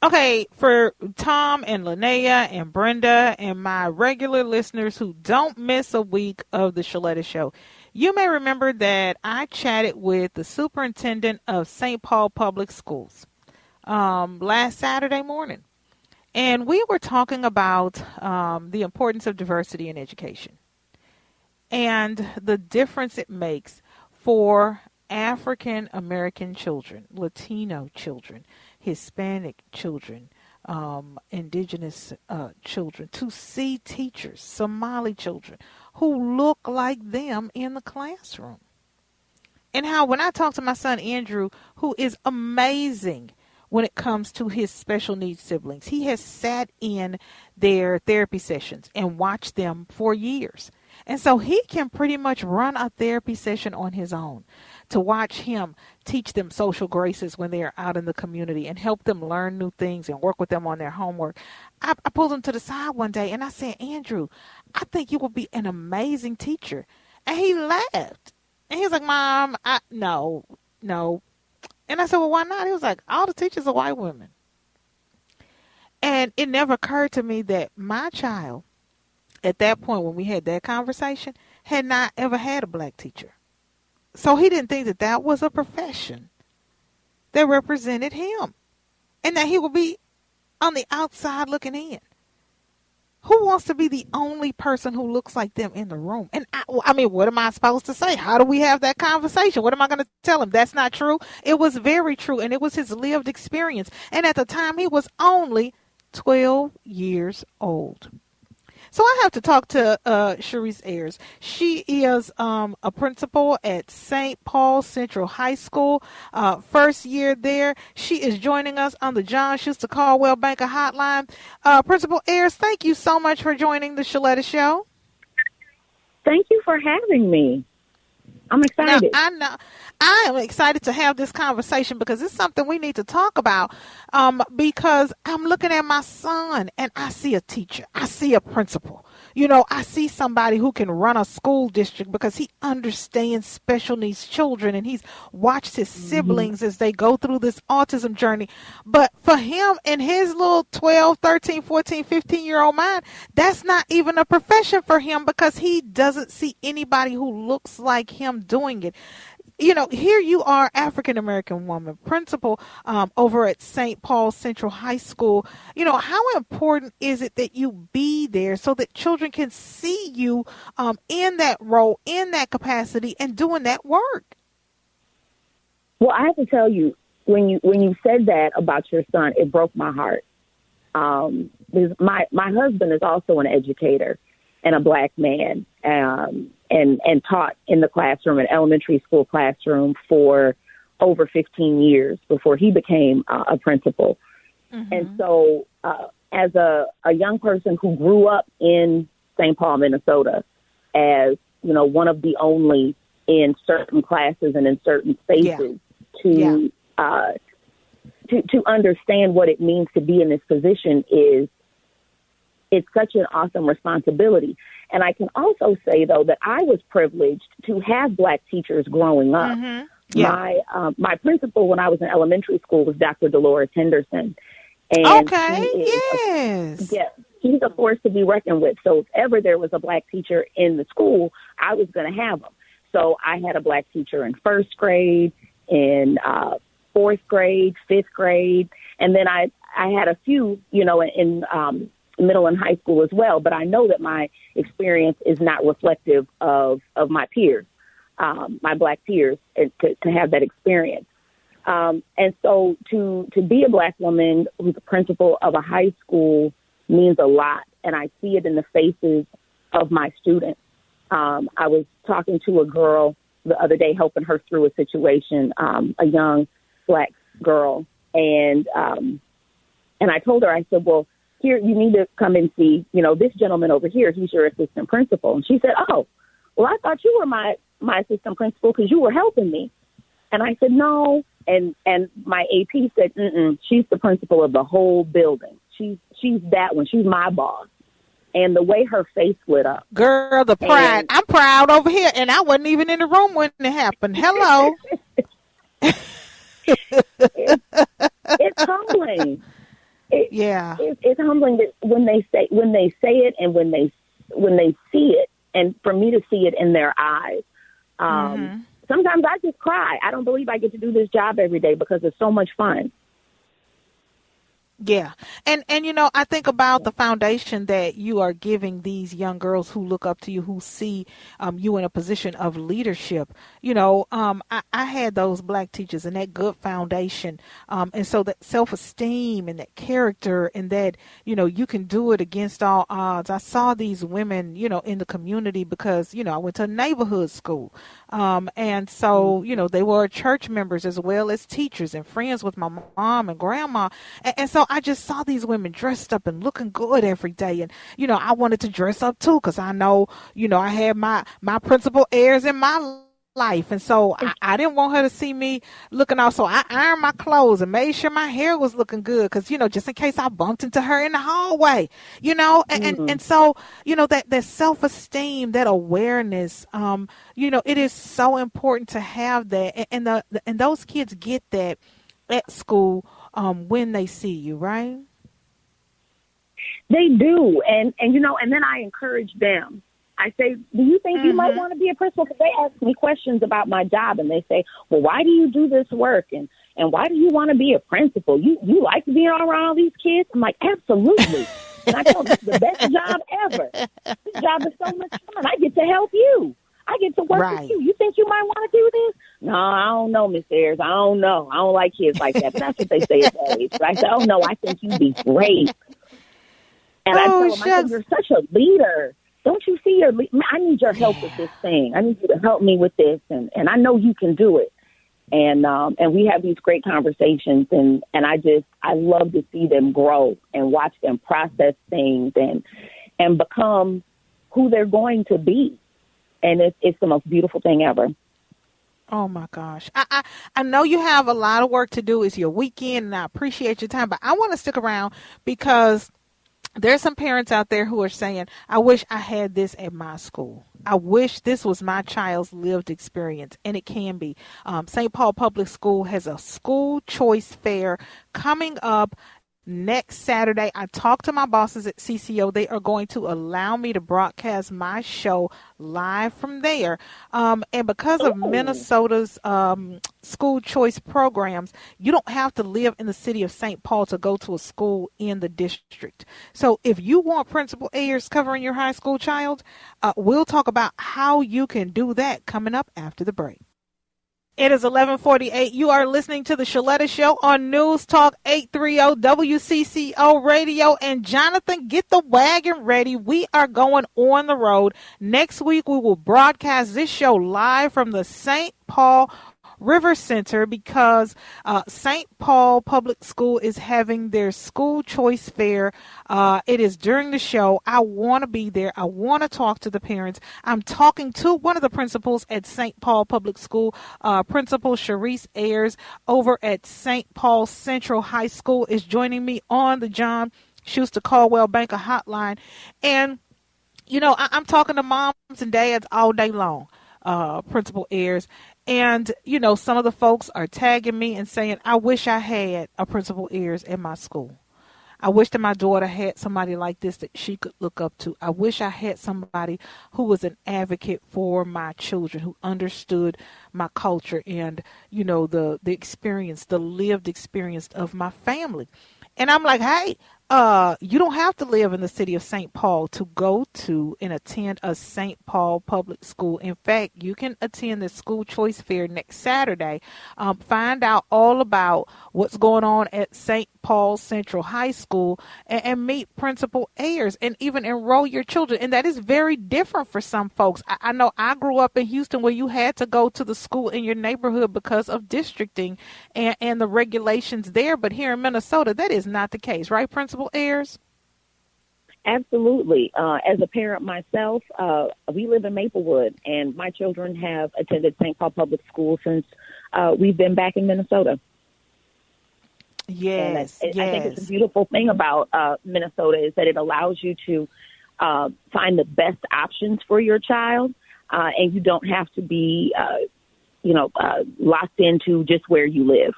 Okay, for Tom and Linnea and Brenda and my regular listeners who don't miss a week of the Sheletta Show, you may remember that I chatted with the superintendent of St. Paul Public Schools um, last Saturday morning. And we were talking about um, the importance of diversity in education and the difference it makes for African American children, Latino children, Hispanic children, um, indigenous uh, children, to see teachers, Somali children, who look like them in the classroom. And how, when I talk to my son Andrew, who is amazing when it comes to his special needs siblings, he has sat in their therapy sessions and watched them for years. And so he can pretty much run a therapy session on his own to watch him teach them social graces when they are out in the community and help them learn new things and work with them on their homework. I, I pulled him to the side one day and I said, Andrew, I think you will be an amazing teacher. And he laughed. And he was like, Mom, I no, no. And I said, Well, why not? He was like, All the teachers are white women. And it never occurred to me that my child, at that point when we had that conversation, had not ever had a black teacher. So he didn't think that that was a profession that represented him and that he would be on the outside looking in. Who wants to be the only person who looks like them in the room? And I, I mean, what am I supposed to say? How do we have that conversation? What am I going to tell him? That's not true. It was very true, and it was his lived experience. And at the time, he was only 12 years old. So I have to talk to uh, Cherise Ayers. She is um, a principal at St. Paul Central High School, uh, first year there. She is joining us on the John Schuster Coldwell Banker Hotline. Uh, principal Ayers, thank you so much for joining the Sheletta Show. Thank you for having me. I'm excited. Now, I know. I am excited to have this conversation because it's something we need to talk about. Um, because I'm looking at my son and I see a teacher, I see a principal. You know, I see somebody who can run a school district because he understands special needs children and he's watched his mm-hmm. siblings as they go through this autism journey. But for him and his little 12, 13, 14, 15 year old mind, that's not even a profession for him because he doesn't see anybody who looks like him doing it you know, here you are, African American woman, principal um, over at St. Paul Central High School. You know, how important is it that you be there so that children can see you um, in that role, in that capacity, and doing that work? Well, I have to tell you, when you when you said that about your son, it broke my heart. Um, my my husband is also an educator and a black man. Um, and and taught in the classroom, an elementary school classroom for over 15 years before he became uh, a principal. Mm-hmm. And so, uh, as a, a young person who grew up in St. Paul, Minnesota, as you know, one of the only in certain classes and in certain spaces yeah. to yeah. Uh, to to understand what it means to be in this position is it's such an awesome responsibility. And I can also say though that I was privileged to have black teachers growing up. Mm-hmm. Yeah. My um, my principal when I was in elementary school was Dr. Dolores Henderson. And okay. Yes. A, yeah. He's a force to be reckoned with. So if ever there was a black teacher in the school, I was going to have them. So I had a black teacher in first grade, in uh, fourth grade, fifth grade, and then I I had a few, you know, in um, middle and high school as well. But I know that my experience is not reflective of of my peers, um, my black peers, and to, to have that experience. Um, and so to to be a black woman who's a principal of a high school means a lot, and I see it in the faces of my students. Um, I was talking to a girl the other day, helping her through a situation, um, a young black girl, and um, and I told her, I said, well, here you need to come and see, you know, this gentleman over here. He's your assistant principal, and she said, oh, well, I thought you were my my assistant principal because you were helping me, and I said, no, and and my AP said, Mm-mm, she's the principal of the whole building. She's she's that one. She's my boss and the way her face lit up. Girl, the pride. And, I'm proud over here, and I wasn't even in the room when it happened. Hello. it's, it's humbling. It, yeah, it, it's humbling that when they say when they say it and when they when they see it, and for me to see it in their eyes. Um, mm-hmm. Sometimes I just cry. I don't believe I get to do this job every day because it's so much fun. Yeah. And and you know, I think about the foundation that you are giving these young girls who look up to you, who see um, you in a position of leadership. You know, um, I, I, had those black teachers and that good foundation. Um, and so that self esteem and that character and that, you know, you can do it against all odds. I saw these women, you know, in the community because, you know, I went to a neighborhood school. Um, and so, you know, they were church members as well as teachers and friends with my mom and grandma. and, and so I just saw these women dressed up and looking good every day, and you know I wanted to dress up too because I know you know I had my my principal airs in my life. And so I, I, didn't want her to see me looking off. So I ironed my clothes and made sure my hair was looking good. Cause, you know, just in case I bumped into her in the hallway, you know, and, mm-hmm. and, and, so, you know, that, that self esteem, that awareness, um, you know, it is so important to have that. And, and the, and those kids get that at school um, when they see you, right? They do, and and you know, and then I encourage them. I say, "Do you think mm-hmm. you might mm-hmm. want to be a principal?" Because they ask me questions about my job, and they say, "Well, why do you do this work?" and and why do you want to be a principal? You you like being around all these kids? I'm like, absolutely. and I tell them, it's the best job ever. This job is so much fun. I get to help you. I get to work right. with you. You think you might want to do this? No, I don't know, Miss Ayers. I don't know. I don't like kids like that. But that's what they say at that age. But I said, oh no, I think you'd be great. And oh, I tell them, I said, you're such a leader. Don't you see your? Le- I need your help yeah. with this thing. I need you to help me with this, and and I know you can do it. And um and we have these great conversations, and and I just I love to see them grow and watch them process things and and become who they're going to be and it's it's the most beautiful thing ever. Oh my gosh. I, I, I know you have a lot of work to do. It's your weekend and I appreciate your time, but I want to stick around because there's some parents out there who are saying, I wish I had this at my school. I wish this was my child's lived experience, and it can be. Um, St. Paul Public School has a school choice fair coming up next Saturday. I talked to my bosses at CCO. They are going to allow me to broadcast my show live from there. Um, and because of Minnesota's um, school choice programs, you don't have to live in the city of St. Paul to go to a school in the district. So if you want Principal Ayers covering your high school child, uh, we'll talk about how you can do that coming up after the break. It is 1148. You are listening to the Sheletta Show on News Talk 830 WCCO Radio. And Jonathan, get the wagon ready. We are going on the road. Next week, we will broadcast this show live from the St. Paul River Center because uh, St. Paul Public School is having their school choice fair. Uh, it is during the show. I want to be there. I want to talk to the parents. I'm talking to one of the principals at St. Paul Public School, uh, Principal Cherise Ayers over at St. Paul Central High School is joining me on the John Schuster Coldwell Banker Hotline. And, you know, I- am talking to moms and dads all day long, uh, Principal Ayers. And, you know, some of the folks are tagging me and saying, I wish I had a Principal Ayers in my school. I wish that my daughter had somebody like this that she could look up to. I wish I had somebody who was an advocate for my children, who understood my culture and, you know, the, the experience, the lived experience of my family. And I'm like, hey, uh, you don't have to live in the city of St. Paul to go to and attend a St. Paul public school. In fact, you can attend the school choice fair next Saturday. Um, find out all about what's going on at St. Paul Central High School and, and, meet Principal Ayers and even enroll your children. And that is very different for some folks. I, I know I grew up in Houston where you had to go to the school in your neighborhood because of districting and, and the regulations there. But here in Minnesota, that is not the case, right, Principal? Ayers? Absolutely. Uh, as a parent myself, uh, we live in Maplewood, and my children have attended St. Paul Public School since uh, we've been back in Minnesota. Yes, and I, yes. I think it's a beautiful thing about uh, Minnesota is that it allows you to uh, find the best options for your child, uh, and you don't have to be, uh, you know, uh, locked into just where you live.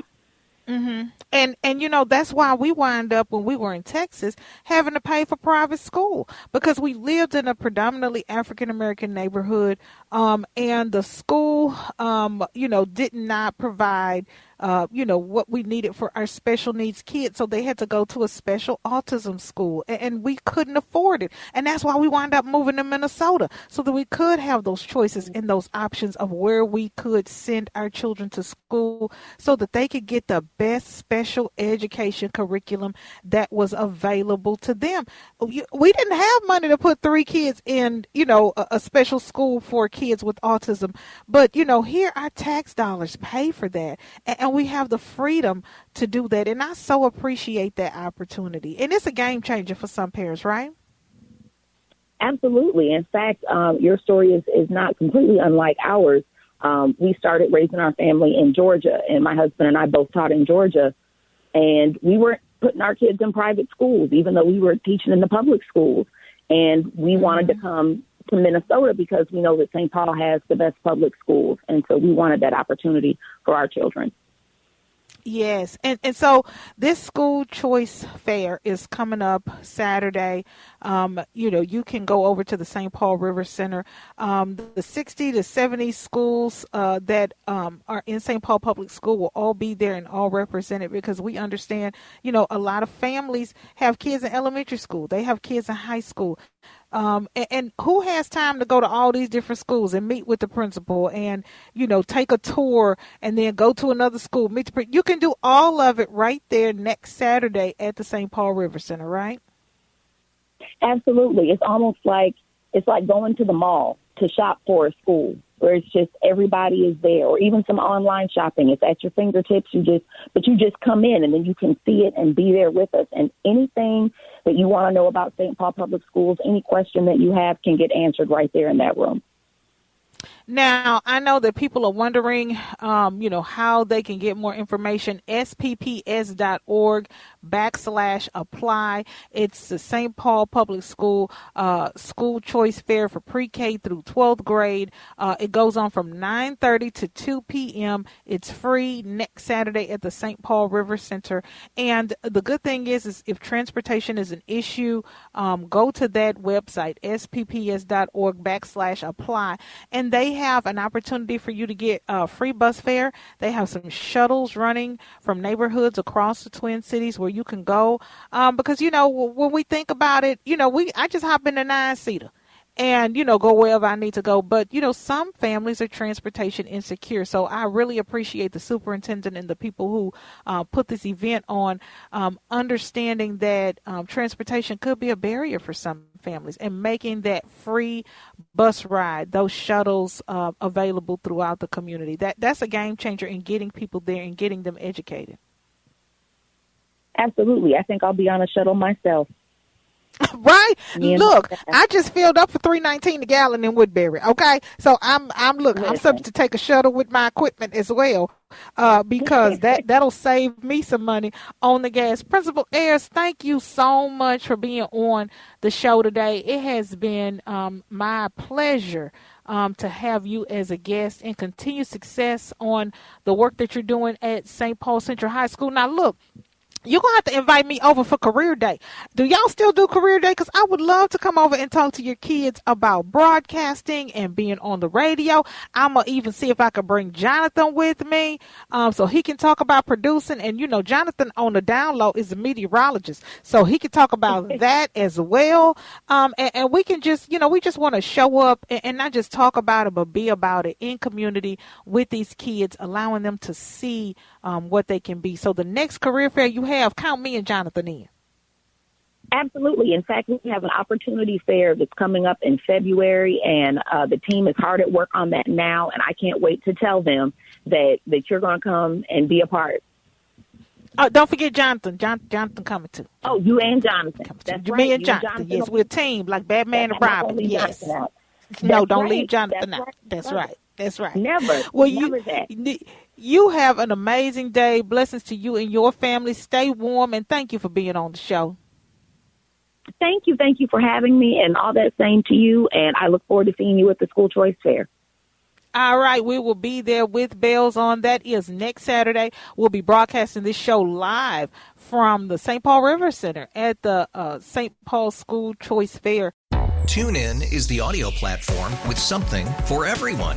Mm-hmm. And you know that's why we wind up when we were in Texas having to pay for private school because we lived in a predominantly African American neighborhood, um, and the school, um, you know, did not provide uh, you know, what we needed for our special needs kids. So they had to go to a special autism school, and, and we couldn't afford it. And that's why we wound up moving to Minnesota so that we could have those choices and those options of where we could send our children to school so that they could get the best special education curriculum that was available to them. We didn't have money to put three kids in, you know, a, a special school for kids with autism, but you know, here our tax dollars pay for that. And, and we have the freedom to do that. And I so appreciate that opportunity. And it's a game changer for some parents, right? Absolutely. In fact, um, your story is, is not completely unlike ours. Um, we started raising our family in Georgia, and my husband and I both taught in Georgia. And we weren't putting our kids in private schools, even though we were teaching in the public schools. And we mm-hmm. wanted to come to Minnesota because we know that St. Paul has the best public schools. And so we wanted that opportunity for our children. Yes, and and so this school choice fair is coming up Saturday. Um, you know, you can go over to the St. Paul River Center. Um, the 60 to 70 schools uh, that um, are in St. Paul Public School will all be there and all represented because we understand, you know, a lot of families have kids in elementary school, they have kids in high school. Um, and, and, who has time to go to all these different schools and meet with the principal and you know take a tour and then go to another school meet the you can do all of it right there next saturday at the st paul river center right? Absolutely. It's almost like it's like going to the mall to shop for a school where it's just everybody is there or even some online shopping. It's at your fingertips. You just but you just come in and then you can see it and be there with us. And anything that you want to know about St. Paul Public Schools any question that you have can get answered right there in that room now, I know that people are wondering, um, you know, how they can get more information. SPPS.org backslash apply. It's the St. Paul Public School uh, school choice fair for pre-K through 12th grade. Uh, it goes on from 9:30 to 2 p.m. It's free next Saturday at the St. Paul River Center. And the good thing is, is if transportation is an issue, um, go to that website spps.org backslash apply, and they have an opportunity for you to get a free bus fare. They have some shuttles running from neighborhoods across the Twin Cities where you can go. Um, because you know when we think about it, you know we I just hop in a nine seater and you know go wherever I need to go. But you know some families are transportation insecure, so I really appreciate the superintendent and the people who uh, put this event on, um, understanding that um, transportation could be a barrier for some families and making that free bus ride, those shuttles uh, available throughout the community. That that's a game changer in getting people there and getting them educated. Absolutely, I think I'll be on a shuttle myself. right? Look, I just filled up for three nineteen a gallon in Woodbury. Okay, so I'm I'm look I'm subject to take a shuttle with my equipment as well, uh, because that that'll save me some money on the gas. Principal Ayers, thank you so much for being on the show today. It has been um, my pleasure. Um, to have you as a guest and continue success on the work that you're doing at St. Paul Central High School. Now, look, you're gonna have to invite me over for career day. Do y'all still do career day? Because I would love to come over and talk to your kids about broadcasting and being on the radio. I'm gonna even see if I can bring Jonathan with me, um, so he can talk about producing. And you know, Jonathan on the download is a meteorologist, so he can talk about that as well. Um, and, and, we can just, you know, we just want to show up and, and not just talk about it, but be about it in community with these kids, allowing them to see um, what they can be. So the next career fair you have, count me and Jonathan in. Absolutely. In fact, we have an opportunity fair that's coming up in February, and uh, the team is hard at work on that now. And I can't wait to tell them that that you're going to come and be a part. Oh, don't forget Jonathan. John, Jonathan coming too. Oh, you and Jonathan. Coming That's right. Me and Jonathan. Jonathan. Yes, we're a team like Batman and Robin. Yes. No, don't right. leave Jonathan That's out. Right. That's right. That's right. Never. Well, Never you that. You have an amazing day. Blessings to you and your family. Stay warm and thank you for being on the show. Thank you, thank you for having me, and all that same to you. And I look forward to seeing you at the school choice fair. All right, we will be there with bells on. That is next Saturday. We'll be broadcasting this show live from the St. Paul River Center at the uh, St. Paul School Choice Fair. TuneIn is the audio platform with something for everyone.